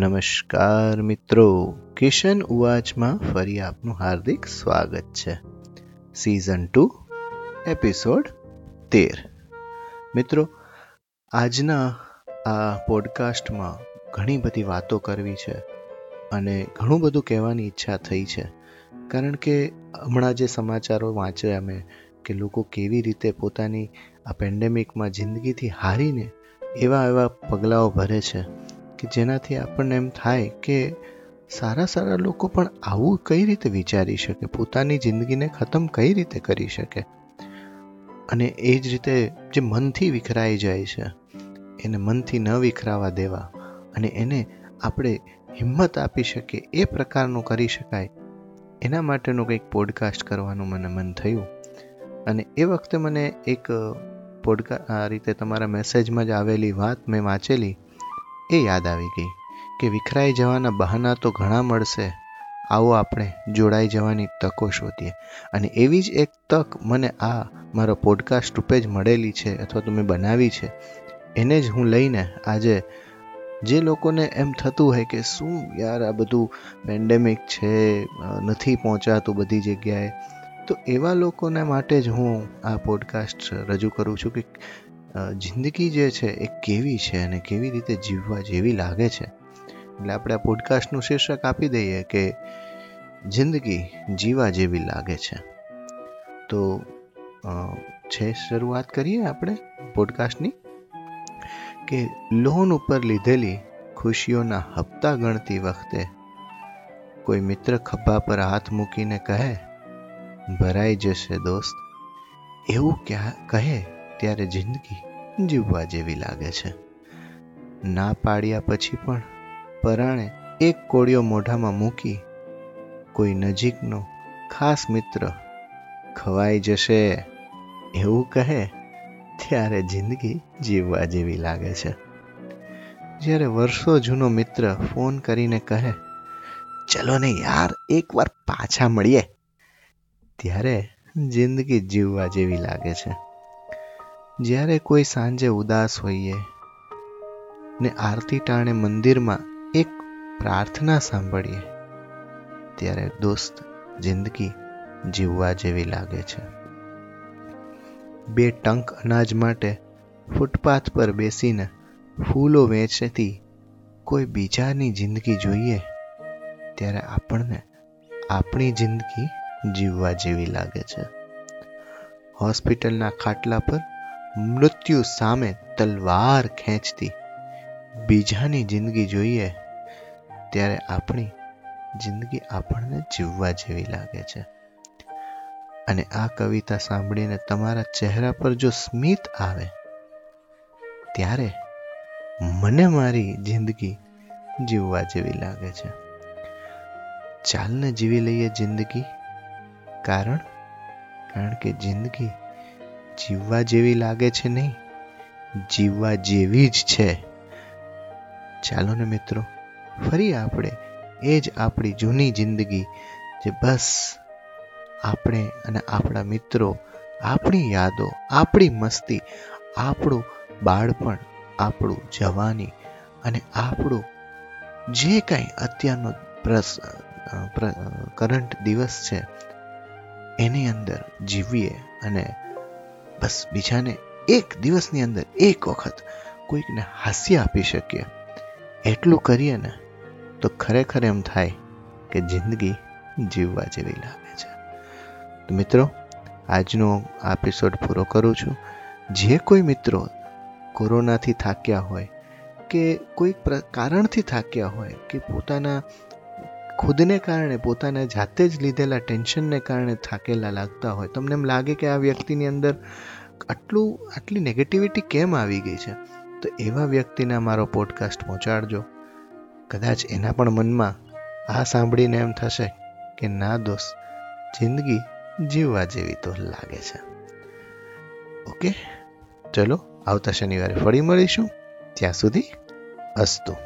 નમસ્કાર મિત્રો. કિશન ઉવાચમાં ફરી આપનું હાર્દિક સ્વાગત છે. સિઝન ટુ એપિસોડ તેર. મિત્રો, આજના આ પોડકાસ્ટમાં ઘણી બધી વાતો કરવી છે અને ઘણું બધું કહેવાની ઈચ્છા થઈ છે. કારણ કે હમણાં જે સમાચારો વાંચ્યા અમે કે લોકો કેવી રીતે પોતાની આ પેન્ડેમિકમાં જિંદગીથી હારીને એવા એવા પગલાઓ ભરે છે કે જેનાથી આપણને એમ થાય કે સારા સારા લોકો પણ આવું કઈ રીતે વિચારી શકે? પોતાની જિંદગીને ખતમ કઈ રીતે કરી શકે? અને એ જ રીતે જે મનથી વિખરાઈ જાય છે, એને મનથી ન વિખરાવા દેવા અને એને આપણે હિંમત આપી શકીએ, એ પ્રકારનું કરી શકાય, એના માટેનું કંઈક પોડકાસ્ટ કરવાનું મને મન થયું. અને એ વખતે મને એક પોડકા આ રીતે તમારા મેસેજમાં જ આવેલી વાત મેં વાંચેલી એ યાદ આવી ગઈ કે વિખરાઈ જવાના બહાના તો ઘણા મળશે. આવો આપણે જોડાઈ જવાની તકો શોધીએ. અને એવી જ એક તક મને આ મારો પોડકાસ્ટ રૂપે જ મળેલી છે અથવા તો મેં બનાવી છે. એને જ હું લઈને આજે જે લોકોને એમ થતું હોય કે શું યાર આ બધું પેન્ડેમિક છે, નથી પહોંચાતું બધી જગ્યાએ, તો એવા લોકોના માટે જ હું આ પોડકાસ્ટ રજૂ કરું છું કે જિંદગી જે છે એ કેવી છે અને કેવી રીતે જીવવા જેવી લાગે છે? એટલે આપણે આ પોડકાસ્ટનું શીર્ષક આપી દઈએ કે જિંદગી જીવા જેવી લાગે છે. તો છે શરૂઆત કરીએ આપણે પોડકાસ્ટની કે લોન ઉપર લીધેલી ખુશીઓના હપ્તા ગણતી વખતે કોઈ મિત્ર ખભા પર હાથ મૂકીને કહે, ભરાઈ જશે દોસ્ત. એવું ક્યાં, કહે ત્યારે જિંદગી જીવવા જેવી લાગે છે. ના પાડ્યા પછી પણ પરાણે એક કોળિયો મોઢામાં મૂકી કોઈ નજીકનો ખાસ મિત્ર ખવાઈ જશે એવું કહે ત્યારે જિંદગી જીવવા જેવી લાગે છે. જ્યારે વર્ષો જૂનો મિત્ર ફોન કરીને કહે, ચલો ને યાર, એકવાર પાછા મળીએ. ત્યારે જિંદગી જીવવા જેવી લાગે છે. જ્યારે કોઈ સાંજે ઉદાસ હોઈએ ને આરતી ટાણે મંદિરમાં એક પ્રાર્થના સાંભળીએ, ત્યારે દોસ્ત જિંદગી જીવવા જેવી લાગે છે. બે ટંક અનાજ માટે ફૂટપાથ પર બેસીને ફૂલો વેચતી કોઈ બીજાની જિંદગી જોઈએ, ત્યારે આપણને આપણી જિંદગી જીવવા જેવી લાગે છે. હોસ્પિટલના ખાટલા પર મૃત્યુ સામે તલવાર ખેંચતી. બીજાની જિંદગી જોઈએ ત્યારે આપણી જિંદગી આપણને જીવવા જેવી લાગે છે. અને આ કવિતા સાંભળીને તમારા ચહેરા પર જો સ્મિત આવે, ત્યારે મને મારી જિંદગી જીવવા જેવી લાગે છે. ચાલને જીવી લઈએ જિંદગી, કારણ કારણ કે જિંદગી જીવવા જેવી લાગે છે નહીં? જીવવા જેવી જ છે. ચાલો ને મિત્રો, ફરી આપણે એ જ આપણી જૂની જિંદગી જે બસ આપણે અને આપણા મિત્રો, આપણી યાદો, આપણી મસ્તી, આપણું બાળપણ, આપણું જવાની અને આપણું જે કાંઈ અત્યારનો પ્રસ કરંટ દિવસ છે, એની અંદર જીવીએ અને બસ બીજાને એક દિવસની અંદર એક વખત કોઈકને હાસ્ય આપી શકીએ. એટલું કરીએ ને તો ખરેખર એમ થાય કે જિંદગી જીવવા જેવી લાગે છે. તો મિત્રો, આજનો આ એપિસોડ પૂરો કરું છું. જે કોઈ મિત્રો કોરોનાથી થાક્યા હોય કે કોઈ કારણથી થાક્યા હોય કે પોતાના ખુદને કારણે પોતાના જાતે જ લીધેલા ટેન્શનને કારણે થાકેલા લાગતા હોય. તમને એમ લાગે કે આ વ્યક્તિની અંદર આટલું, આટલી નેગેટિવિટી કેમ આવી ગઈ છે? તો એવા વ્યક્તિને મારો પોડકાસ્ટ પહોંચાડજો. કદાચ એના પણ મનમાં આ સાંભળીને એમ થશે કે ના દોસ્ત, જિંદગી જીવવા જેવી તો લાગે છે. ઓકે? ચલો, આવતા શનિવારે ફરી મળીશું. ત્યાં સુધી અસ્તુ.